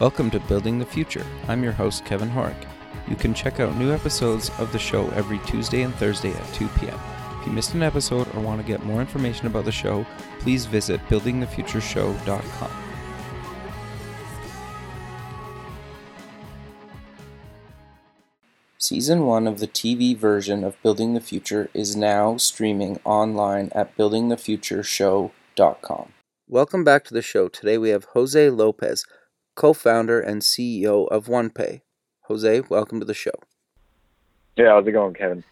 Welcome to Building the Future. I'm your host, Kevin Horek. You can check out new episodes of the show every Tuesday and Thursday at 2 p.m. If you missed an episode or want to get more information about the show, please visit buildingthefutureshow.com. Season 1 of the TV version of Building the Future is now streaming online at buildingthefutureshow.com. Welcome back to the show. Today we have Jose Lopez, co founder and CEO of OnePay. Jose, welcome to the show. Yeah, how's it going, Kevin?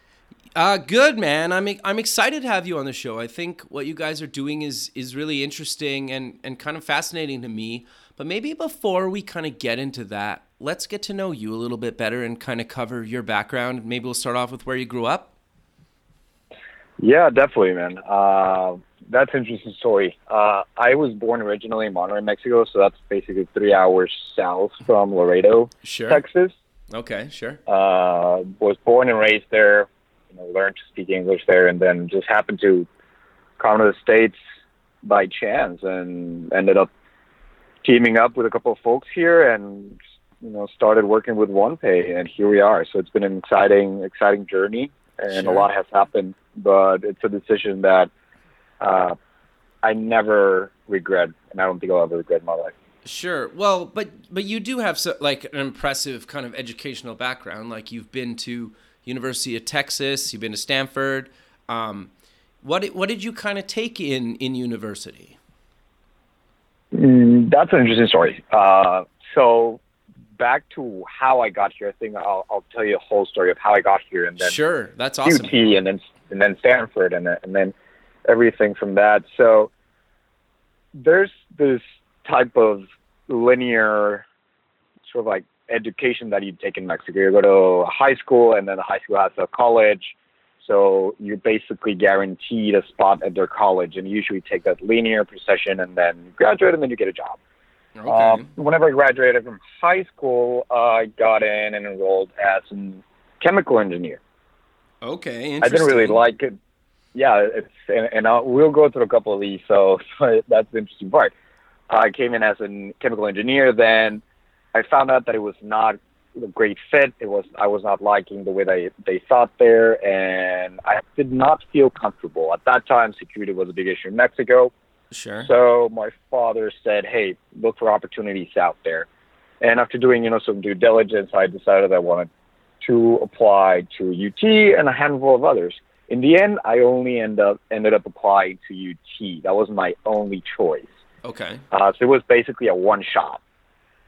Uh, good man. I'm I'm excited to have you on the show. I think what you guys are doing is is really interesting and and kind of fascinating to me. But maybe before we kind of get into that, let's get to know you a little bit better and kind of cover your background. Maybe we'll start off with where you grew up. Yeah, definitely, man. Uh, that's an interesting story. Uh, I was born originally in Monterrey, Mexico, so that's basically three hours south from Laredo, Sure. Texas. Okay, sure. Uh, was born and raised there. You know, learned to speak English there, and then just happened to come to the states by chance, and ended up teaming up with a couple of folks here, and you know, started working with OnePay, and here we are. So it's been an exciting, exciting journey, and Sure. a lot has happened. But it's a decision that uh, I never regret, and I don't think I'll ever regret in my life. Sure. Well, but but you do have so, like an impressive kind of educational background. Like you've been to University of Texas, you've been to Stanford. Um, what did- what did you kind of take in in university? Mm, that's an interesting story. Uh, so back to how I got here. I think I'll, I'll tell you a whole story of how I got here, and then Sure, that's awesome. UT, and then and then Stanford, and then, and then everything from that. So there's this type of linear sort of like education that you take in Mexico. You go to a high school, and then the high school has a college. So you're basically guaranteed a spot at their college, and you usually take that linear procession, and then you graduate, and then you get a job. Okay. Um, whenever I graduated from high school, I got in and enrolled as a chemical engineer. Okay. I didn't really like it. Yeah, it's and, and I'll, we'll go through a couple of these. So, so that's the interesting part. I came in as a chemical engineer. Then I found out that it was not a great fit. It was I was not liking the way they they thought there, and I did not feel comfortable at that time. Security was a big issue in Mexico. Sure. So my father said, "Hey, look for opportunities out there." And after doing, you know, some due diligence, I decided I wanted to apply to UT and a handful of others. In the end, I only end up ended up applying to UT. That was my only choice. okay. Uh, so it was basically a one shot.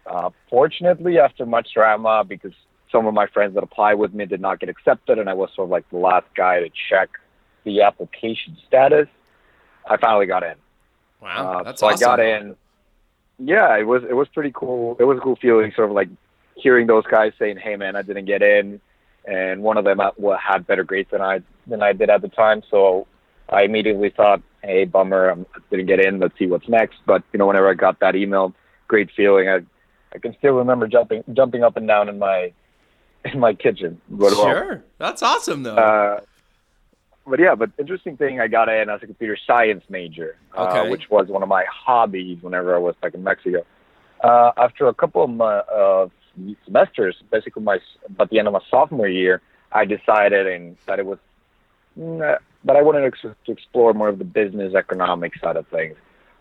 Uh, fortunately, after much drama, because some of my friends that applied with me did not get accepted, and I was sort of like the last guy to check the application status, I finally got in. Wow. Uh, that's so awesome. I got in. Yeah, it was it was pretty cool. It was a cool feeling, sort of like hearing those guys saying, "Hey, man, I didn't get in," and one of them uh, had better grades than I than I did at the time. So I immediately thought, "Hey, bummer, I'm- I didn't get in. Let's see what's next." But you know, whenever I got that email, great feeling. I I can still remember jumping jumping up and down in my in my kitchen. But, well, Sure. That's awesome though. uh, but yeah, but interesting thing, I got in as a computer science major, Okay. uh, which was one of my hobbies whenever I was back in Mexico. Uh, after a couple of my, uh, semesters, basically my at the end of my sophomore year, I decided and that it was that I wanted to, to explore more of the business economic side of things.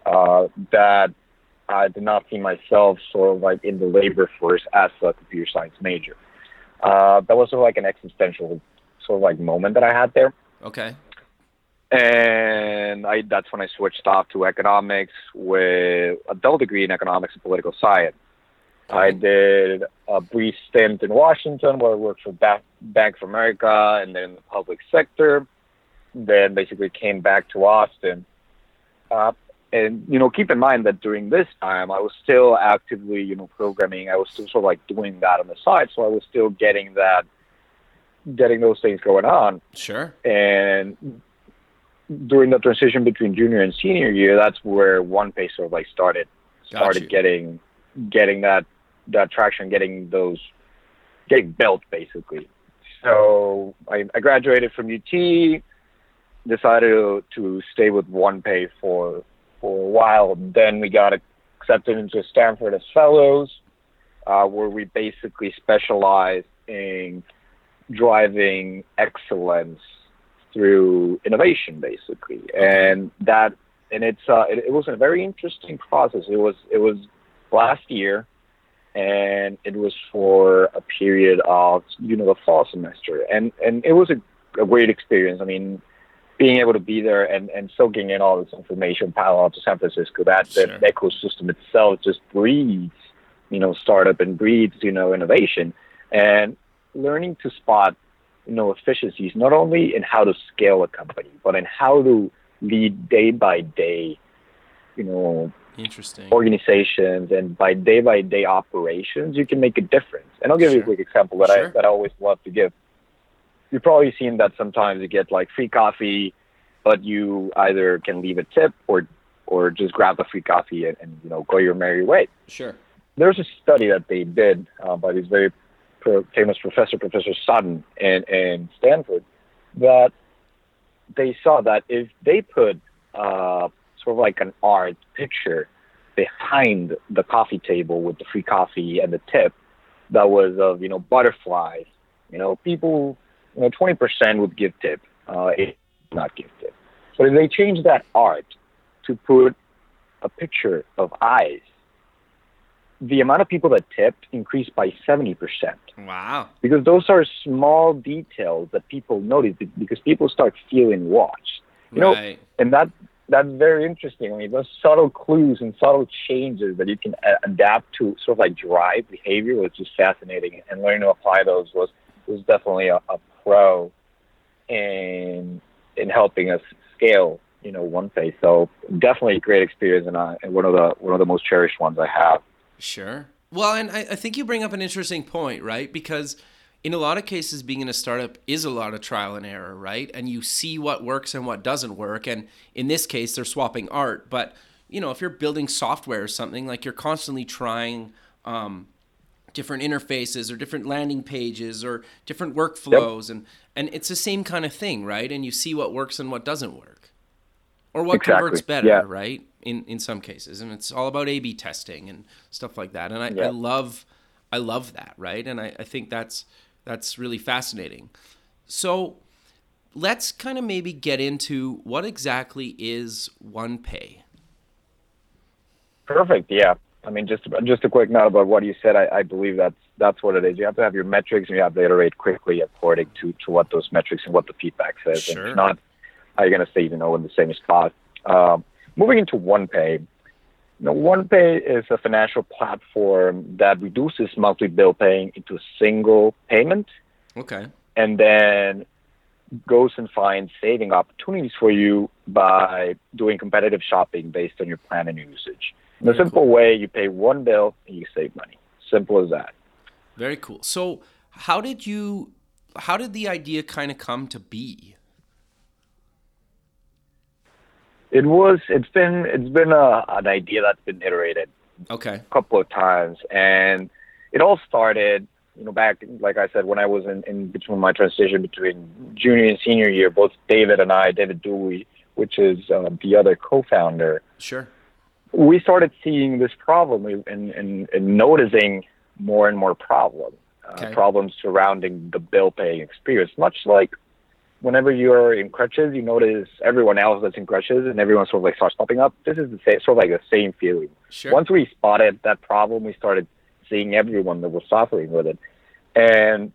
Uh, that I did not see myself sort of like in the labor force as a computer science major. Uh, that was sort of like an existential sort of like moment that I had there. okay. And I that's when I switched off to economics with a double degree in economics and political science. I did a brief stint in Washington where I worked for ba- Bank of America and then in the public sector. Then basically came back to Austin. Uh, and you know, keep in mind that during this time I was still actively, you know, programming. I was still sort of like doing that on the side, so I was still getting that, getting those things going on Sure. and during the transition between junior and senior year, that's where one OnePay sort of like started started getting getting that that traction, getting those getting built basically. So I, I graduated from UT, decided to, to stay with OnePay for for a while. Then we got accepted into Stanford as fellows. uh, where we basically specialize in driving excellence through innovation, basically, and that and it's uh, it, it was a very interesting process. It was it was last year, and it was for a period of you know the fall semester, and and it was a, a great experience. I mean, being able to be there and, and soaking in all this information, Palo Alto, San Francisco, that sure. the ecosystem itself just breeds, you know, startup and breeds, you know, innovation. And learning to spot, you know, efficiencies, not only in how to scale a company, but in how to lead day by day, you know, Interesting. organizations and by day by day operations, you can make a difference. And I'll give sure. you a quick example that sure. I that I always love to give you've probably seen that sometimes you get like free coffee, but you either can leave a tip or or just grab a free coffee and, and you know go your merry way. Sure. There's a study that they did uh, by this very pro- famous professor, Professor Sutton, in, in Stanford, that they saw that if they put uh, sort of like an art picture behind the coffee table with the free coffee and the tip that was of you know butterflies, you know people you know, 20% would give tip, uh, it not give tip. But if they change that art to put a picture of eyes, the amount of people that tipped increased by 70%. Wow. Because those are small details that people notice because people start feeling watched. You right. know, and that that's very interesting. I mean, those subtle clues and subtle changes that you can adapt to sort of like drive behavior was just fascinating. And learning to apply those was was definitely a, a pro in in helping us scale, you know, OnePay. So definitely a great experience and, uh, and one of the one of the most cherished ones I have. Sure. Well, and I, I think you bring up an interesting point, right? Because in a lot of cases, being in a startup is a lot of trial and error, right? And you see what works and what doesn't work. And in this case, they're swapping art. But you know, if you're building software or something, like you're constantly trying um, different interfaces or different landing pages or different workflows yep. and and it's the same kind of thing right and you see what works and what doesn't work or what exactly. converts better yeah. right in in some cases and it's all about a b testing and stuff like that and i, yeah. I love i love that right and I, I think that's that's really fascinating so let's kind of maybe get into what exactly is OnePay perfect yeah I mean, just just a quick note about what you said. I, I believe that's that's what it is. You have to have your metrics, and you have to iterate quickly according to to what those metrics and what the feedback says. Sure. And it's not how you're going to stay, you know, in the same spot. Um, moving into OnePay. Know, OnePay is a financial platform that reduces monthly bill paying into a single payment. Okay. And then goes and finds saving opportunities for you by doing competitive shopping based on your plan and usage. In a simple cool. way, you pay one bill and you save money. Simple as that. Very cool. So, how did you? How did the idea kind of come to be? It was. It's been. It's been a, an idea that's been iterated. Okay. A couple of times, and it all started. You know, back like I said, when I was in, in between my transition between junior and senior year, both David and I, David Dewey, which is uh, the other co-founder. Sure we started seeing this problem and, and, and noticing more and more problems, uh, okay. problems surrounding the bill paying experience. Much like whenever you're in crutches, you notice everyone else that's in crutches and everyone sort of like starts popping up. This is the same, sort of like the same feeling. Sure. Once we spotted that problem, we started seeing everyone that was suffering with it, and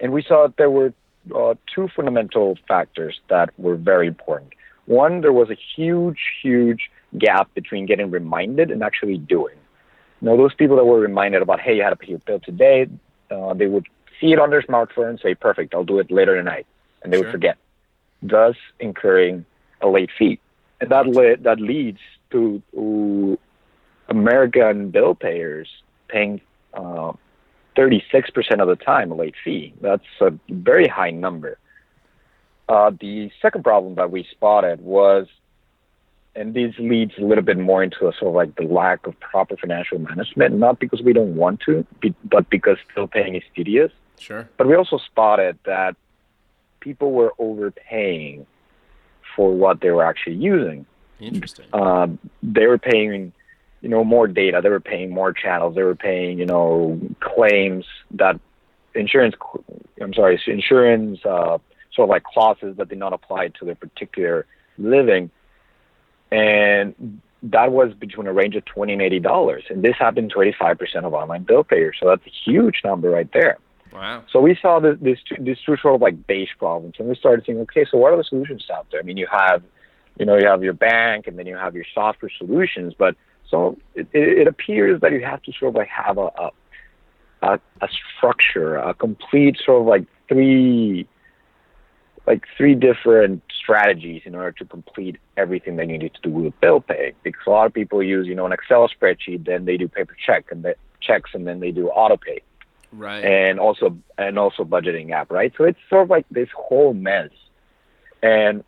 and we saw that there were uh, two fundamental factors that were very important. One, there was a huge, huge gap between getting reminded and actually doing. Now, those people that were reminded about, hey, you had to pay your bill today, uh, they would see it on their smartphone and say, perfect, I'll do it later tonight. And they sure. would forget, thus incurring a late fee. And that, le- that leads to, to American bill payers paying uh, 36% of the time a late fee. That's a very high number. Uh, the second problem that we spotted was and this leads a little bit more into a sort of like the lack of proper financial management, not because we don't want to, but because still paying is tedious. Sure. But we also spotted that people were overpaying for what they were actually using. Interesting. Um, they were paying you know, more data. They were paying more channels. They were paying, you know, claims that insurance. I'm sorry, insurance uh, sort of like clauses that did not apply to their particular living, and that was between a range of twenty and eighty dollars. And this happened to eighty five percent of online bill payers. So that's a huge number right there. Wow. So we saw this, this, these two sort of like base problems, and we started thinking, okay, so what are the solutions out there? I mean, you have, you know, you have your bank, and then you have your software solutions, but so it, it appears that you have to sort of like have a, a a structure, a complete sort of like three like three different strategies in order to complete everything that you need to do with bill pay. Because a lot of people use, you know, an Excel spreadsheet, then they do paper check and the checks, and then they do auto pay Right. and also and also budgeting app, right? So it's sort of like this whole mess. And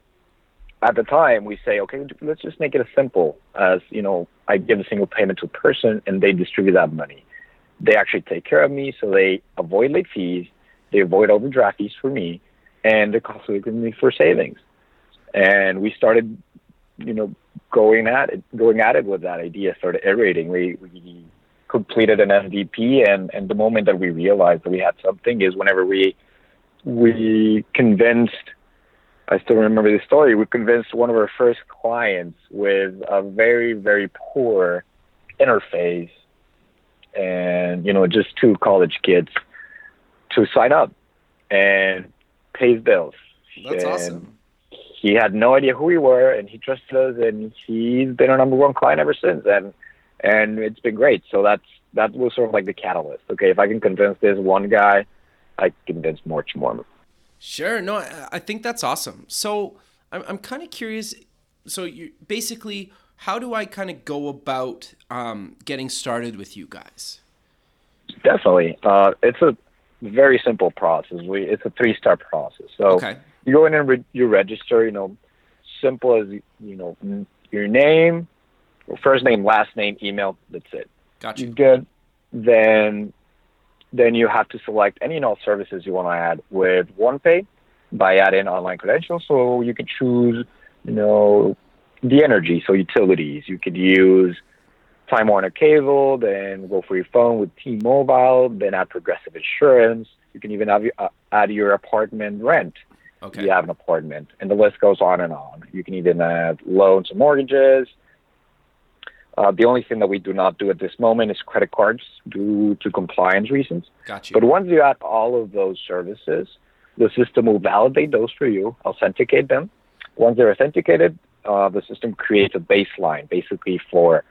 at the time, we say, okay, let's just make it as simple as you know, I give a single payment to a person, and they distribute that money. They actually take care of me, so they avoid late fees, they avoid overdraft fees for me, and they're costly me for savings. And we started, you know, going at it, going at it with that idea, started iterating. We we completed an MVP, and and the moment that we realized that we had something is whenever we we convinced. I still remember the story. We convinced one of our first clients with a very very poor interface, and you know just two college kids to sign up and pay his bills. That's And awesome. He had no idea who we were, and he trusted us, and he's been our number one client ever since. And and it's been great. So that's that was sort of like the catalyst. Okay, if I can convince this one guy, I can convince much more. Sure. No, I, I think that's awesome. So I'm, I'm kind of curious. So you basically, how do I kind of go about um, getting started with you guys? Definitely, uh, it's a very simple process. We it's a three step process. So Okay. you go in and re- you register. You know, simple as you know your name, first name, last name, email. That's it. Got you you. get then then you have to select any and all services you want to add with OnePay by adding online credentials. So you can choose, you know, the energy, so utilities. You could use Time Warner Cable, then go for your phone with T-Mobile, then add Progressive Insurance. You can even have your, uh, add your apartment rent Okay. you have an apartment, and the list goes on and on. You can even add loans and mortgages. Uh, the only thing that we do not do at this moment is credit cards due to compliance reasons. Got you. But once you add all of those services, the system will validate those for you, authenticate them. Once they're authenticated, uh, the system creates a baseline basically for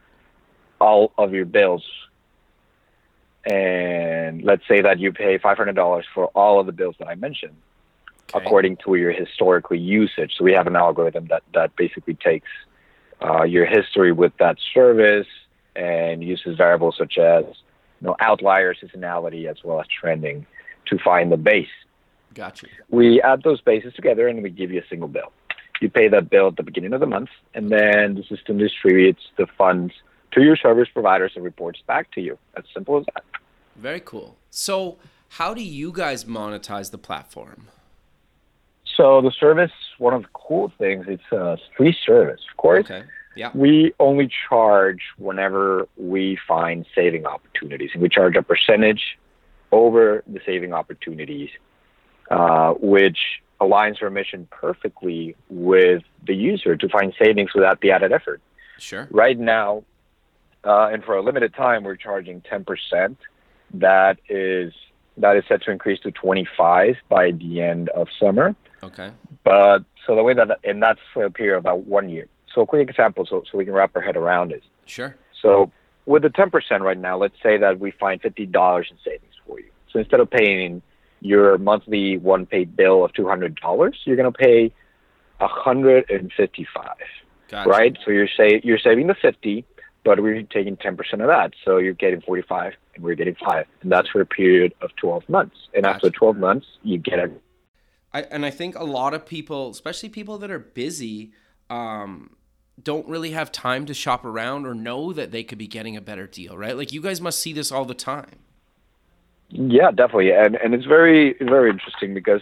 all of your bills. And let's say that you pay $500 for all of the bills that I mentioned Okay. according to your historical usage. So we have an algorithm that, that basically takes uh, your history with that service and uses variables such as you know outlier seasonality as well as trending to find the base. Gotcha. We add those bases together and we give you a single bill. You pay that bill at the beginning of the month, and then the system distributes the funds to your service providers and reports back to you. As simple as that. Very cool. So how do you guys monetize the platform? So the service, one of the cool things, it's a free service. Of course, Okay. Yeah. we only charge whenever we find saving opportunities, and we charge a percentage over the saving opportunities, uh, which aligns our mission perfectly with the user to find savings without the added effort. Sure. Right now, uh, and for a limited time, we're charging 10%. That is that is set to increase to 25 by the end of summer. Okay. But so the way that, and that's for a period of about one year. So a quick example, so, so we can wrap our head around it. Sure. So with the 10% right now, let's say that we find $50 in savings for you. So instead of paying your monthly OnePay bill of $200, you're going to pay 155 Gotcha. right? So you're say you're saving the 50, but we're taking 10% of that. So you're getting 45 and we're getting 5. And that's for a period of 12 months. And after 12 months, you get a I, and I think a lot of people, especially people that are busy, um, don't really have time to shop around or know that they could be getting a better deal, right? Like you guys must see this all the time. Yeah, definitely, and and it's very very interesting because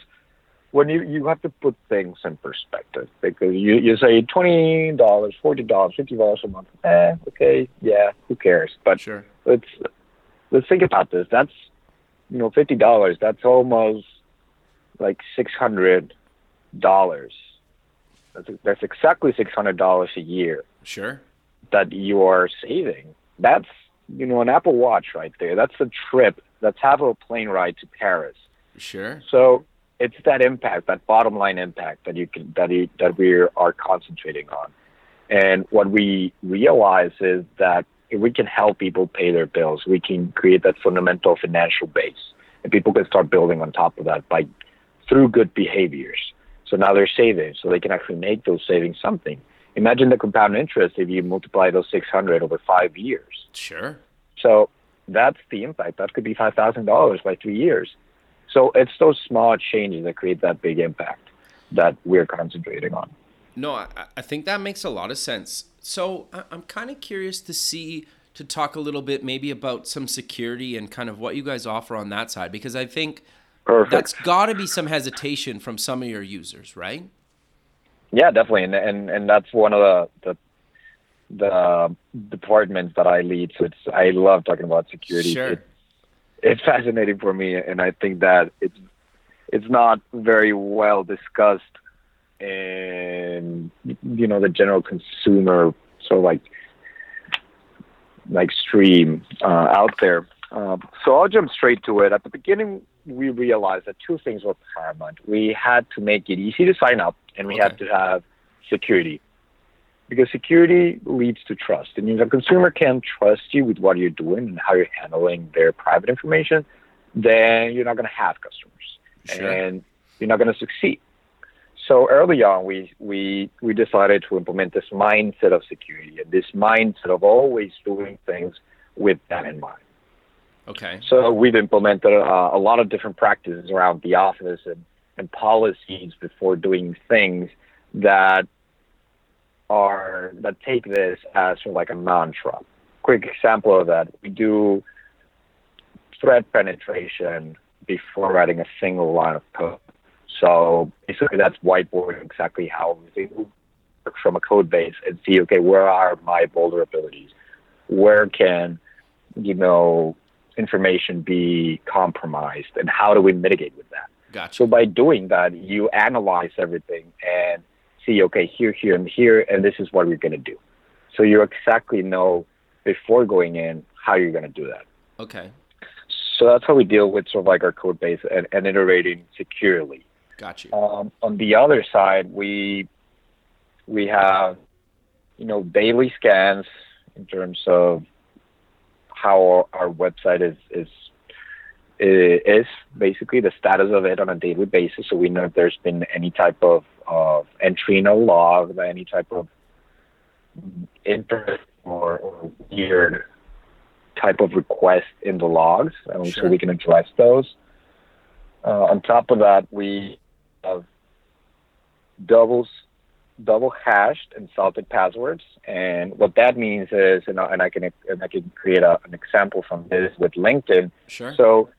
when you you have to put things in perspective because you you say twenty dollars, forty dollars, fifty dollars a month. Eh, okay, yeah, who cares? But Sure. let's let's think about this. That's you know fifty dollars. That's almost like six hundred dollars. That's that's exactly six hundred dollars a year Sure. that you are saving. That's you know an Apple Watch right there. That's a trip. That's half a plane ride to Paris. Sure. So it's that impact, that bottom line impact that you can that you, that we are concentrating on. And what we realize is that if we can help people pay their bills, we can create that fundamental financial base, and people can start building on top of that by through good behaviors. So now they're saving, so they can actually make those savings something. Imagine the compound interest if you multiply those 600 over five years. Sure. So that's the impact. That could be five thousand dollars by three years. So it's those small changes that create that big impact that we're concentrating on. No, I, I think that makes a lot of sense. So I'm kind of curious to see, to talk a little bit maybe about some security and kind of what you guys offer on that side, because I think Perfect. that's got to be some hesitation from some of your users, right? yeah, definitely, and and and that's one of the the the departments that I lead. So it's I love talking about security. Sure. It, it's fascinating for me, and I think that it's it's not very well discussed in you know the general consumer sort of like like stream uh, out there. Um, so I'll jump straight to it. At the beginning, we realized that two things were paramount. We had to make it easy to sign up, and we had to have security. Because security leads to trust. It means a consumer can trust you with what you're doing and how you're handling their private information, then you're not going to have customers Sure. and you're not going to succeed. So early on, we, we, we decided to implement this mindset of security and this mindset of always doing things with that in mind. Okay. So we've implemented uh, a lot of different practices around the office and, and policies before doing things that are that take this as sort of like a mantra. Quick example of that: we do threat penetration before writing a single line of code. So basically, that's whiteboarding exactly how everything works from a code base and see, okay, where are my vulnerabilities? Where can you know information be compromised, and how do we mitigate with that? Gotcha. So by doing that, you analyze everything and see, okay, here, here, and here, and this is what we're going to do. So you exactly know before going in how you're going to do that. Okay. So that's how we deal with sort of like our code base and, and iterating securely. Got you. Um, on the other side, we we have you know daily scans in terms of how our, website is is is basically the status of it on a daily basis, so we know if there's been any type of, of entry in a log, any type of interest or, or weird type of request in the logs, and Sure. so we can address those. Uh, on top of that, we have doubles, double hashed and salted passwords, and what that means is, and I, and I can and I can create a, an example from this with LinkedIn. Sure. So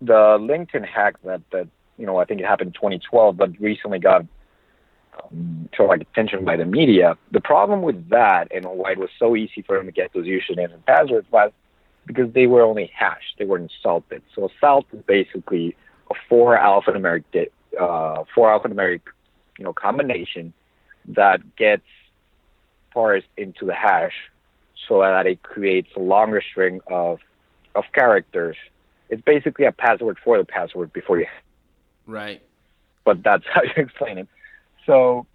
the LinkedIn hack that that you know I think it happened in 2012, but recently got um, sort of like attention by the media. The problem with that and why it was so easy for them to get those usernames and passwords was because they were only hashed, they weren't salted. So salt is basically a four alphanumeric uh, four alphanumeric you know combination that gets parsed into the hash so that it creates a longer string of of characters. It's basically a password for the password before you Right. but that's how you explain it. So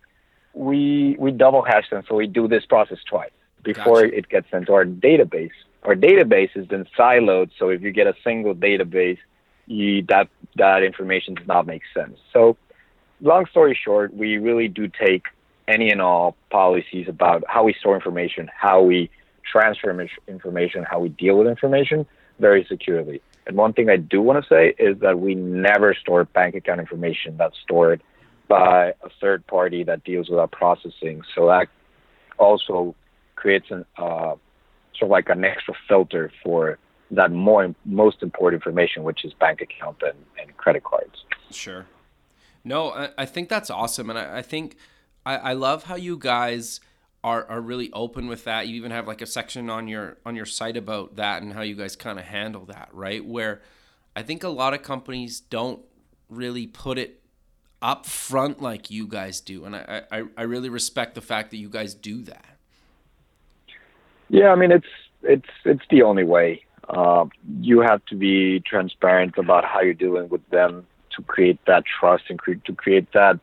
we we double hash them, so we do this process twice before Gotcha. it gets into our database. Our database is then siloed, so if you get a single database, you, that that information does not make sense. So, long story short, we really do take any and all policies about how we store information, how we transfer information, how we deal with information very securely. And one thing I do want to say is that we never store bank account information that's stored by a third party that deals with our processing. So that also creates an uh, sort of like an extra filter for that more most important information, which is bank account and, and credit cards. Sure. No, I, I think that's awesome, and I, I think I, I love how you guys are are really open with that. You even have like a section on your on your site about that and how you guys kind of handle that, right? Where I think a lot of companies don't really put it up front like you guys do, and I I, I really respect the fact that you guys do that. Yeah, I mean it's it's it's the only way. Uh, you have to be transparent about how you're dealing with them to create that trust and cre- to create that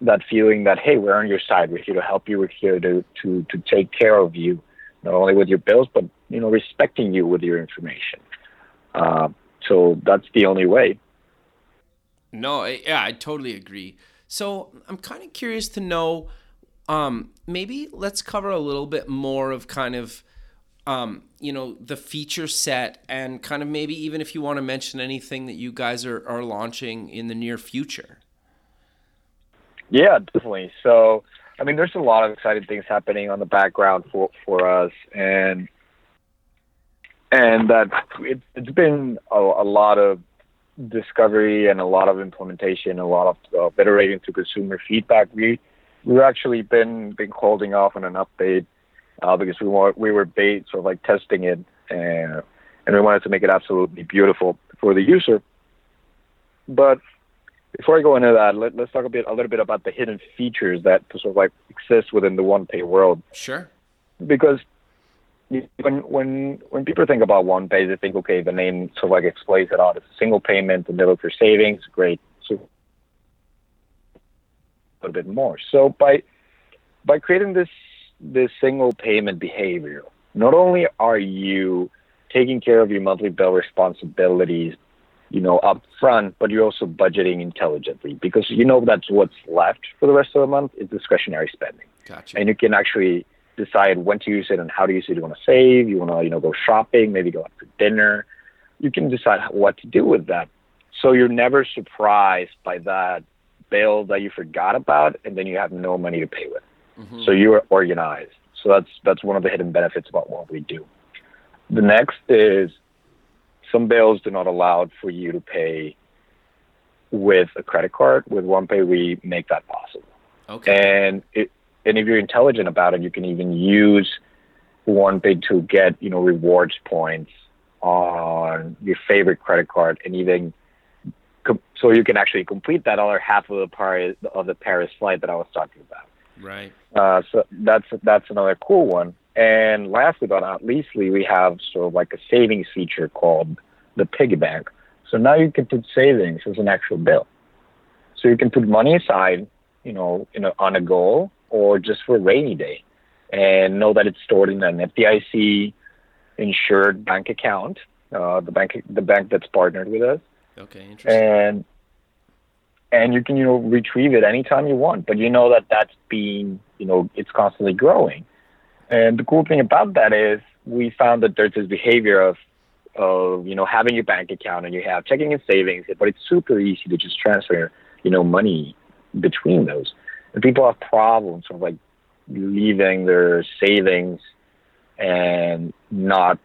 that feeling that hey, we're on your side. We're here to help you. We're here to to to take care of you, not only with your bills, but you know, respecting you with your information. Uh, so that's the only way. No, yeah, I totally agree. So I'm kind of curious to know. Um, maybe let's cover a little bit more of kind of um, you know, the feature set and kind of maybe even if you want to mention anything that you guys are, are launching in the near future. Yeah, definitely. So, I mean, there's a lot of exciting things happening on the background for, for us, and and that it, has been a, a, lot of discovery and a lot of implementation, a lot of uh, iterating to consumer feedback. We we've actually been been holding off on an update uh, because we want we were bait sort of like testing it and and we wanted to make it absolutely beautiful for the user. But before I go into that, let, us talk a bit a little bit about the hidden features that sort of like exist within the OnePay world. Sure. Because when when when people think about OnePay, they think, okay, the name sort of like explains it all. It's a single payment and middle for savings, great. So a little bit more. So by by creating this this single payment behavior, not only are you taking care of your monthly bill responsibilities, you know, up front, but you're also budgeting intelligently because you know that's what's left for the rest of the month is discretionary spending. Gotcha. And you can actually decide when to use it and how to use it. You want to save, you want to, you know, go shopping, maybe go out for dinner. You can decide what to do with that. So you're never surprised by that bill that you forgot about and then you have no money to pay with. Mm-hmm. So you are organized. So that's that's one of the hidden benefits about what we do. The next is some bills do not allow for you to pay with a credit card. With OnePay, we make that possible. Okay. And it, and if you're intelligent about it, you can even use OnePay to get you know rewards points on your favorite credit card, and even so you can actually complete that other half of the Paris of the Paris flight that I was talking about. Right. Uh, so that's that's another cool one. And lastly but not leastly, we have sort of like a savings feature called the piggy bank. So now you can put savings as an actual bill. So you can put money aside, you know, in a, on a goal or just for a rainy day, and know that it's stored in an FDIC insured bank account, uh, the bank the bank that's partnered with us. Okay, interesting. And and you can you know retrieve it anytime you want but you know that that's being you know it's constantly growing and the cool thing about that is we found that there's this behavior of of you know having your bank account and you have checking and savings but it's super easy to just transfer you know money between those and people have problems of like leaving their savings and not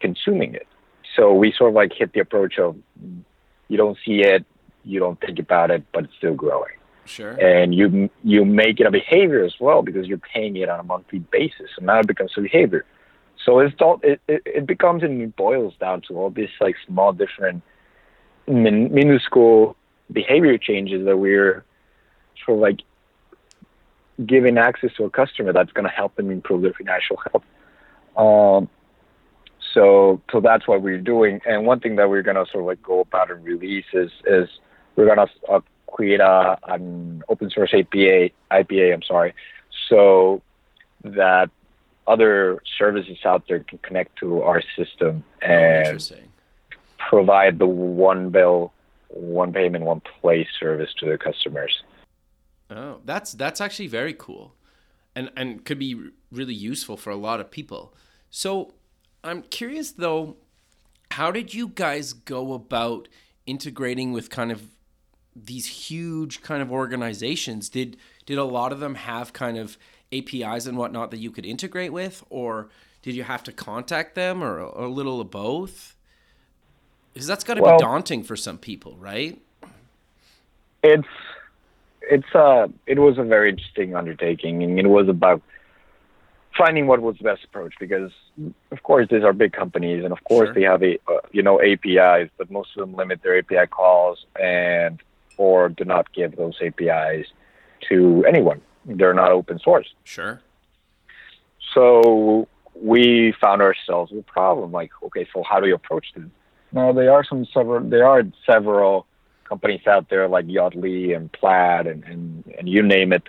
consuming it so we sort of like hit the approach of you don't see it you don't think about it, but it's still growing. Sure. And you you make it a behavior as well because you're paying it on a monthly basis, and now it becomes a behavior. So it's all it, it, it becomes and it boils down to all these like small different min, minuscule behavior changes that we're sort of like giving access to a customer that's going to help them improve their financial health. Um, so so that's what we're doing. And one thing that we're going to sort of like go about and release is is we're going to uh, create a, an open source APA, IPA, I'm sorry, so that other services out there can connect to our system and provide the one bill, one payment, one place service to their customers. Oh, that's that's actually very cool, and and could be really useful for a lot of people. So I'm curious though, how did you guys go about integrating with kind of these huge kind of organizations did did a lot of them have kind of apis and whatnot that you could integrate with? Or did you have to contact them or, or a little of both? Because that's got to well, be daunting for some people right? It's it's uh it was a very interesting undertaking, and it was about finding what was the best approach because of course these are big companies and of course Sure. they have a uh, you know APIs but most of them limit their API calls and or do not give those APIs to anyone they're not open source Sure. so we found ourselves with a problem like okay so how do we approach this now there are some several there are several companies out there like Yodlee and Plaid and, and, and you name it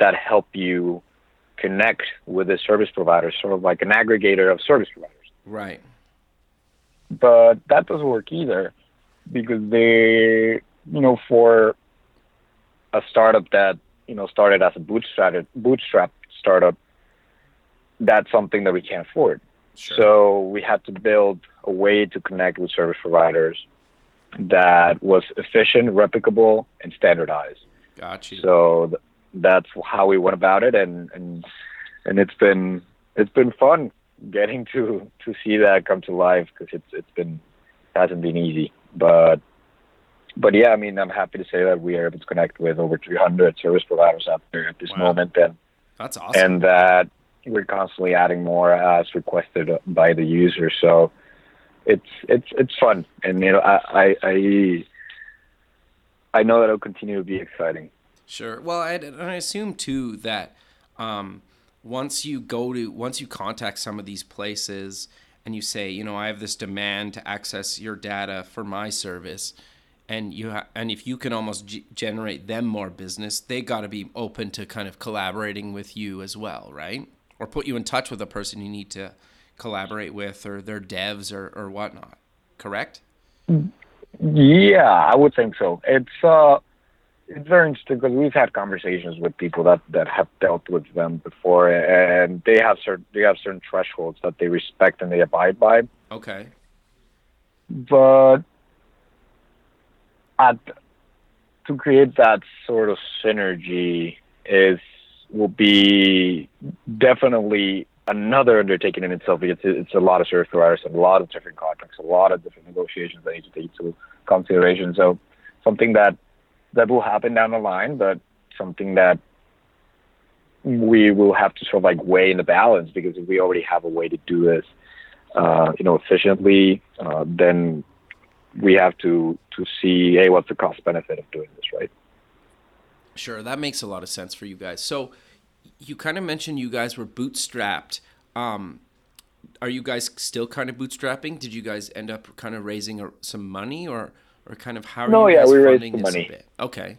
that help you connect with the service providers sort of like an aggregator of service providers Right. but that doesn't work either because they you know for a startup that you know started as a bootstrap bootstrap startup that's something that we can't afford Sure. so we had to build a way to connect with service providers that was efficient replicable and standardized Gotcha. so th- that's how we went about it and and and it's been it's been fun getting to to see that come to life because it's it's been hasn't been easy but but yeah i mean i'm happy to say that we are able to connect with over 300 service providers out there at this Wow. moment and That's awesome. and that we're constantly adding more as requested by the user so it's it's it's fun and you know i i i, know that it'll continue to be exciting Sure. Well, I, I assume too that um, once you go to once you contact some of these places and you say, you know, I have this demand to access your data for my service, and you ha- and if you can almost g- generate them more business, they got to be open to kind of collaborating with you as well, right? Or put you in touch with a person you need to collaborate with, or their devs, or or whatnot. Correct? Yeah, I would think so. It's uh, it's very interesting because we've had conversations with people that that have dealt with them before, and they have certain they have certain thresholds that they respect and they abide by. Okay. But at to create that sort of synergy is will be definitely another undertaking in itself because it's, a lot of service providers and a lot of different contracts, a lot of different negotiations that need to take into consideration. So something that that will happen down the line, but something that we will have to sort of like weigh in the balance because if we already have a way to do this, uh, you know, efficiently, uh, then we have to to see, hey, what's the cost benefit of doing this, right? Sure, that makes a lot of sense for you guys. So, you kind of mentioned you guys were bootstrapped. Um, are you guys still kind of bootstrapping? Did you guys end up kind of raising some money, or or kind of how are No, you yeah, guys we raised funding some this a money. bit? Okay,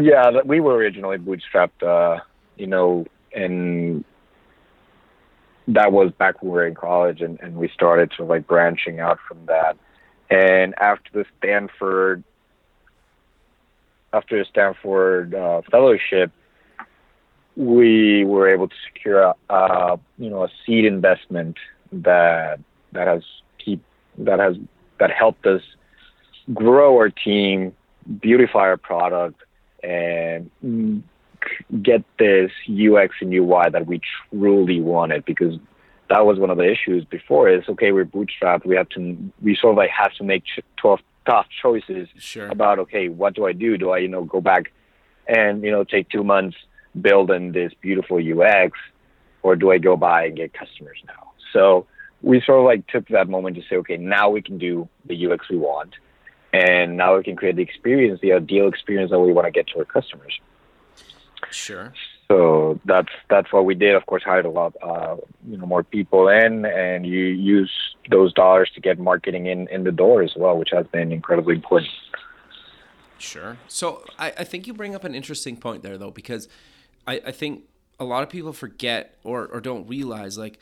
Yeah, we were originally bootstrapped, uh, you know, and that was back when we were in college, and, and we started sort of like branching out from that. And after the Stanford, after the Stanford uh, fellowship, we were able to secure, a, uh, you know, a seed investment that that has keep that has that helped us grow our team, beautify our product, and get this UX and UI that we truly wanted because that was one of the issues before is okay we're bootstrapped we have to we sort of like have to make ch- tough tough choices sure. about okay what do I do do I you know go back and you know take two months building this beautiful UX or do I go by and get customers now so we sort of like took that moment to say okay now we can do the UX we want and now we can create the experience the ideal experience that we want to get to our customers Sure. So that's that's what we did. Of course, hired a lot, uh, you know, more people in, and you use those dollars to get marketing in in the door as well, which has been incredibly important. Sure. So I, I think you bring up an interesting point there, though, because I, I think a lot of people forget or, or don't realize, like,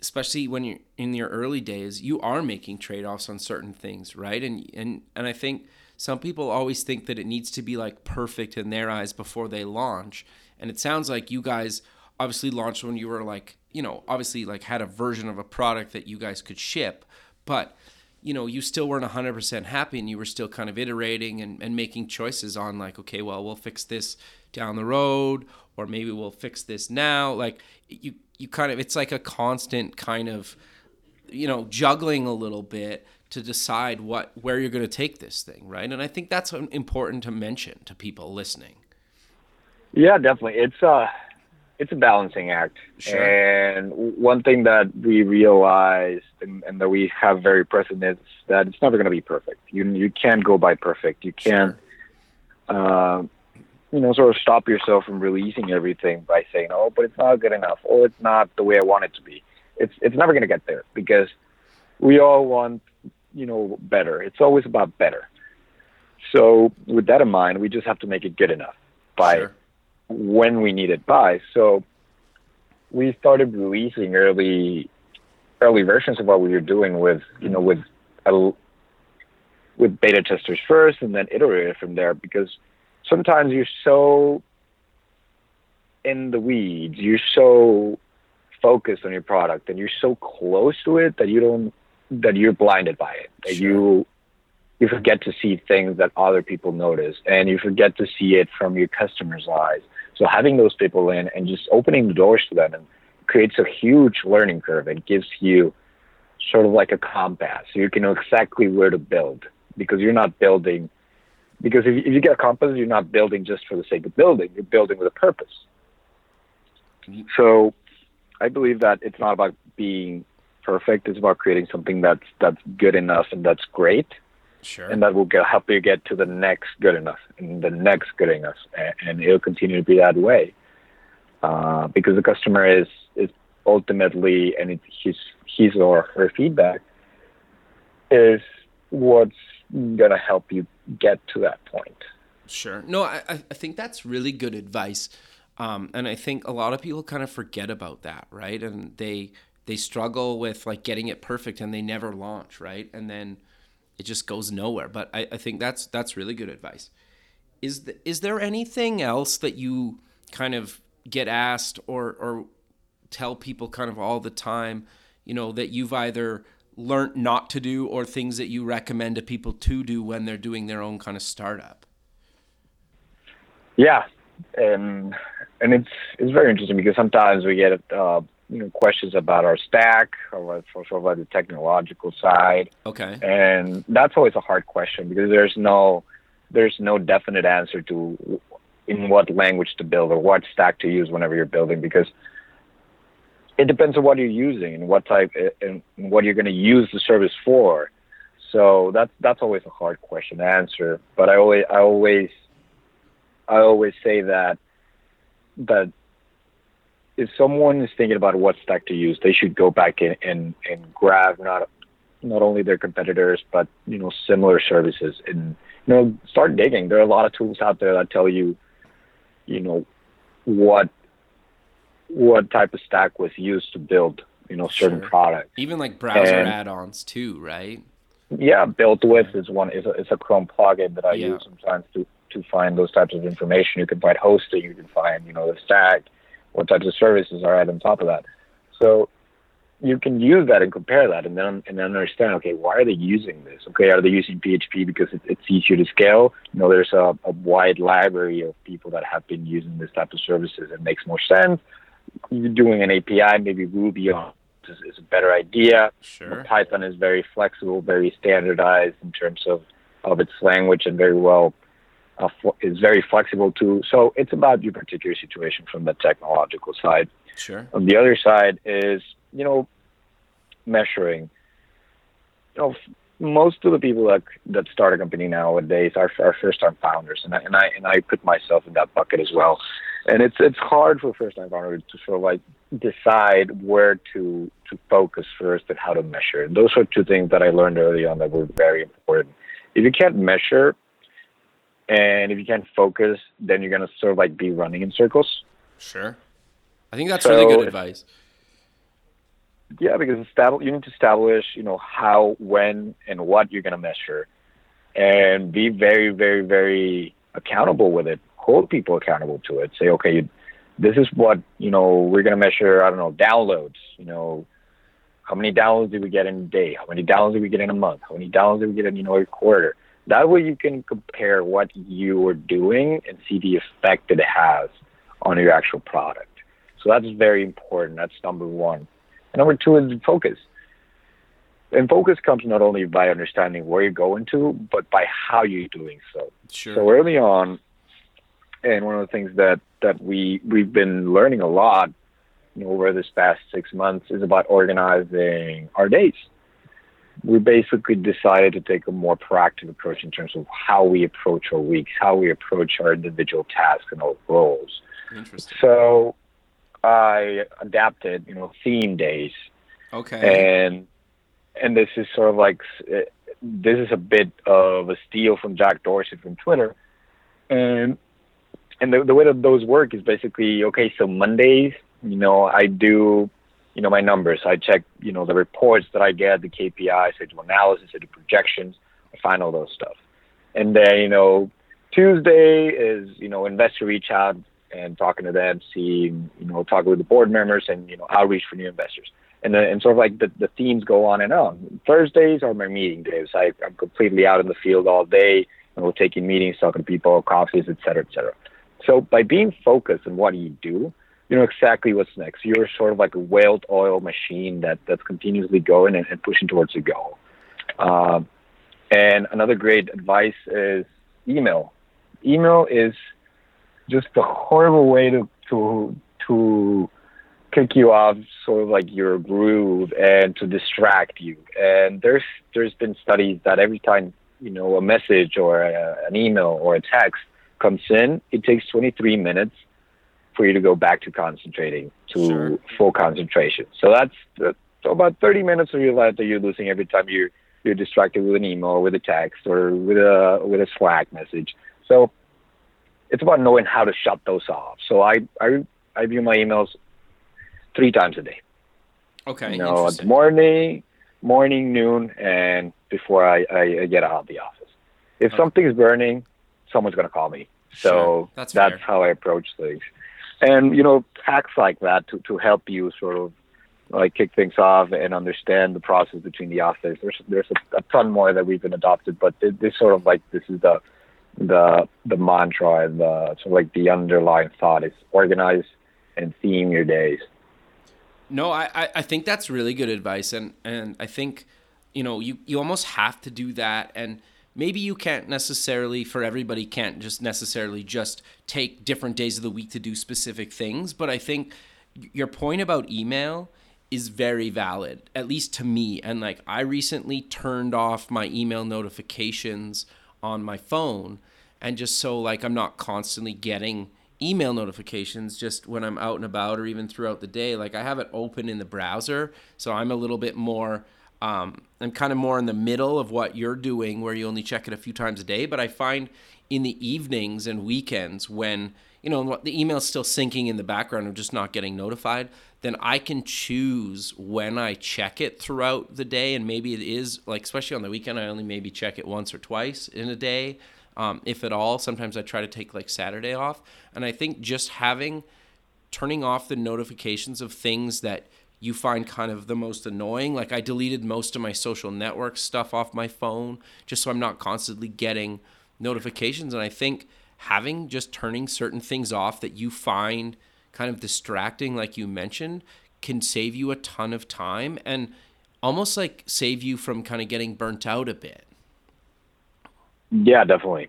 especially when you're in your early days, you are making trade offs on certain things, right? And and and I think some people always think that it needs to be like perfect in their eyes before they launch. And it sounds like you guys obviously launched when you were like, you know, obviously like had a version of a product that you guys could ship, but you know, you still weren't 100% happy and you were still kind of iterating and, and making choices on like, okay, well, we'll fix this down the road or maybe we'll fix this now. Like you, you kind of, it's like a constant kind of, you know, juggling a little bit to decide what where you're going to take this thing, right? And I think that's important to mention to people listening. Yeah, definitely. It's a it's a balancing act. Sure. And one thing that we realized and, and, that we have very present is that it's never going to be perfect. You you can't go by perfect. You can't, sure. uh, you know, sort of stop yourself from releasing everything by saying, "Oh, but it's not good enough," or "It's not the way I want it to be." It's it's never going to get there because we all want, you know, better. It's always about better. So with that in mind, we just have to make it good enough by sure. When we need it by. So we started releasing early early versions of what we were doing with you know with a, with beta testers first and then iterated from there because sometimes you're so in the weeds, you're so focused on your product and you're so close to it that you don't that you're blinded by it. That sure. you you forget to see things that other people notice and you forget to see it from your customers' eyes. So having those people in and just opening the doors to them and creates a huge learning curve. It gives you sort of like a compass. So you can know exactly where to build because you're not building because if, if you get a compass, you're not building just for the sake of building. You're building with a purpose. Mm-hmm. So I believe that it's not about being perfect. It's about creating something that's that's good enough and that's great. Sure. And that will get, help you get to the next good enough and the next good enough, and, and it'll continue to be that way. Uh, because the customer is is ultimately, and it's his his or her feedback is what's gonna help you get to that point. Sure. No, I, I think that's really good advice. Um, and I think a lot of people kind of forget about that, right? And they they struggle with like getting it perfect and they never launch, right? And then it just goes nowhere. But I, I think that's that's really good advice. Is the, is there anything else that you kind of get asked or or tell people kind of all the time, you know, that you've either learned not to do or things that you recommend to people to do when they're doing their own kind of startup? Yeah, and and it's it's very interesting because sometimes we get uh, you know questions about our stack or sort of the technological side. Okay. And that's always a hard question because there's no there's no definite answer to in what language to build or what stack to use whenever you're building because it depends on what you're using and what type eh, eh, and what you're going to use the service for. So that's that's always a hard question to answer. But I always I always I always say that that if someone is thinking about what stack to use, they should go back in and, and grab not not only their competitors but you know similar services and you know start digging. There are a lot of tools out there that tell you you know what what type of stack was used to build you know certain sure. products even like browser and, add-ons too right yeah BuiltWith is one is a, it's a chrome plugin that i yeah. use sometimes to to find those types of information you can find hosting you can find you know the stack what types of services are added on top of that. So you can use that and compare that and then and then understand okay why are they using this? Okay are they using php because it, it's easier to scale? You know there's a, a wide library of people that have been using this type of services. It makes more sense. You're doing an api maybe ruby on is, is a better idea. Sure. python is very flexible very standardized in terms of of its language and very well uh, is very flexible too so it's about your particular situation from the technological side sure on the other side is you know, measuring. You know, most of the people that that start a company nowadays are, are first time founders, and I, and I and I put myself in that bucket as well. And it's it's hard for first time founders to sort of like decide where to to focus first and how to measure. And those are two things that I learned early on that were very important. If you can't measure and if you can't focus, then you're gonna sort of like be running in circles. Sure. I think that's so really good advice. Yeah, because you need to establish, you know, how, when, and what you're going to measure, and be very, very, very accountable with it. Hold people accountable to it. Say, okay, you, this is what you know we're going to measure. I don't know downloads. You know, how many downloads did we get in a day? How many downloads did we get in a month? How many downloads did we get in you know a quarter? That way, you can compare what you are doing and see the effect it has on your actual product. So that's very important. That's number one. And number two is focus. and focus comes not only by understanding where you're going to, but by how you're doing so. Sure. So early on, and one of the things that that we we've been learning a lot you know, over this past six months is about organizing our days. We basically decided to take a more proactive approach in terms of how we approach our weeks, how we approach our individual tasks and our roles. Interesting. So I adapted, you know, theme days Okay. and and this is sort of like this is a bit of a steal from Jack Dorsey from Twitter, and and the, the way that those work is basically okay. So Mondays, you know, I do, you know, my numbers. I check, you know, the reports that I get, the KPIs. I do analysis. I do projections. I find all those stuff, and then you know, Tuesday is you know investor reach out and talking to them, seeing you know talking with the board members and you know outreach for new investors and then, and sort of like the, the themes go on and on. Thursdays are my meeting days. I, I'm completely out in the field all day, and we're taking meetings, talking to people, coffees, et cetera, et cetera. So by being focused on what you do, you know exactly what's next. You're sort of like a whaled oil machine that that's continuously going and, and pushing towards a goal. Um, and another great advice is email. Email is just a horrible way to to to kick you off sort of like your groove and to distract you. And there's there's been studies that every time you know a message or a, an email or a text comes in, it takes 23 minutes for you to go back to concentrating to Sure. full concentration. So that's that's about 30 minutes of your life that you're losing every time you you're distracted with an email or with a text or with a with a Slack message. So it's about knowing how to shut those off. So I I I view my emails three times a day. Okay. You know, morning, morning, noon, and before I, I, I get out of the office. If Okay. something is burning, someone's going to call me. So Sure. That's fair. how I approach things. And, you know, hacks like that to, to help you sort of like kick things off and understand the process between the office. There's there's a, a ton more that we've been adopted, but this, this sort of like this is the the the mantra and the sort of like the underlying thought is organize and theme your days. No, I, I, I think that's really good advice, and and I think, you know, you you almost have to do that, and maybe you can't necessarily for everybody can't just necessarily just take different days of the week to do specific things, but I think your point about email is very valid, at least to me. And like I recently turned off my email notifications on my phone, and just so like I'm not constantly getting email notifications just when I'm out and about or even throughout the day. Like I have it open in the browser, so I'm a little bit more. Um, I'm kind of more in the middle of what you're doing, where you only check it a few times a day. But I find in the evenings and weekends when you know the email's still syncing in the background, I'm just not getting notified. Then I can choose when I check it throughout the day, and maybe it is like, especially on the weekend, I only maybe check it once or twice in a day um, if at all. Sometimes I try to take like Saturday off. And I think just having, turning off the notifications of things that you find kind of the most annoying. Like I deleted most of my social network stuff off my phone just so I'm not constantly getting notifications. And I think having just turning certain things off that you find kind of distracting, like you mentioned, can save you a ton of time and almost like save you from kind of getting burnt out a bit. Yeah, definitely,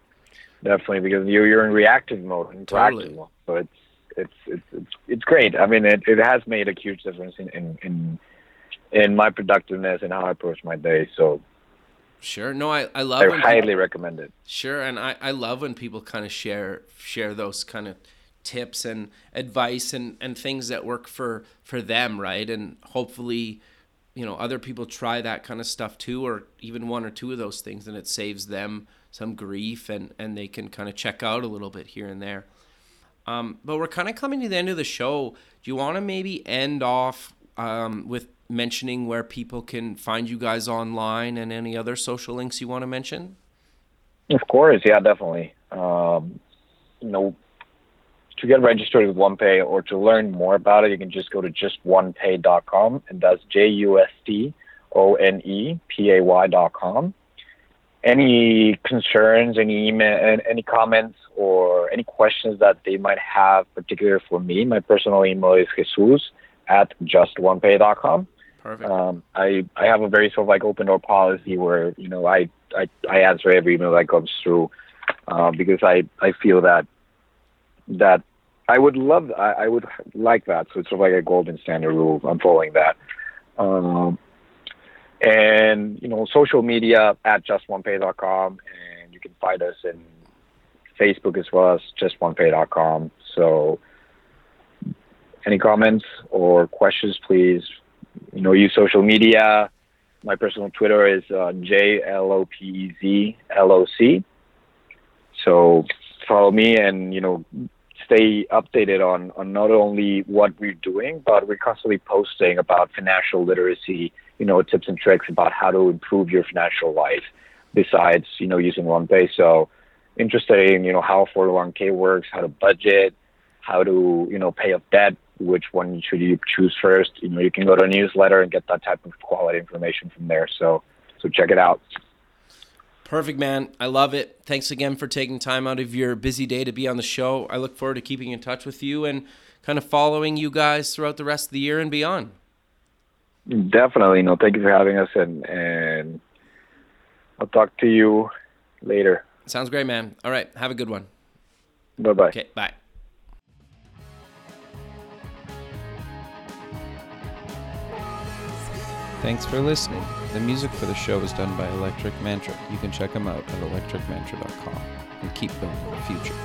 definitely, because you're you're in reactive mode and Totally. mode. So it's it's it's it's, it's great. I mean, it, it has made a huge difference in, in in in my productiveness and how I approach my day. So Sure. No, I, I love I when people- highly recommend it. Sure, and I, I love when people kind of share share those kind of tips and advice and, and things that work for for them, right? And hopefully, you know, other people try that kind of stuff too, or even one or two of those things, and it saves them some grief and and they can kind of check out a little bit here and there. Um, but we're kind of coming to the end of the show. Do you want to maybe end off um, with mentioning where people can find you guys online and any other social links you want to mention? Of course, yeah, definitely. Um, you know, to get registered with OnePay or to learn more about it, you can just go to justonepay.com, and that's J U S T O N E P A Y.com. Any concerns, any email, any comments, or any questions that they might have, particularly for me, my personal email is Jesus at justonepay.com. Perfect. Um, I I have a very sort of like open door policy where you know I I, I answer every email that comes through uh, because I I feel that that I would love I, I would like that. So it's sort of like a golden standard rule. I'm following that. Um, and you know social media at justonepay.com and you can find us in Facebook as well as justonepay.com. So any comments or questions, please you know, use social media. My personal Twitter is uh, J L O P E Z L O C. So follow me and you know stay updated on on not only what we're doing, but we're constantly posting about financial literacy. You know, tips and tricks about how to improve your financial life. Besides, you know, using OnePay. So interested in you know how 401k works, how to budget, how to you know pay off debt which one should you choose first. You know, you can go to a newsletter and get that type of quality information from there. So, so check it out. Perfect, man. I love it. Thanks again for taking time out of your busy day to be on the show. I look forward to keeping in touch with you and kind of following you guys throughout the rest of the year and beyond. Definitely. No, thank you for having us, and and I'll talk to you later. Sounds great, man. All right. Have a good one. Bye bye. Okay. Bye. Thanks for listening. The music for the show is done by Electric Mantra. You can check them out at electricmantra.com and keep building the future.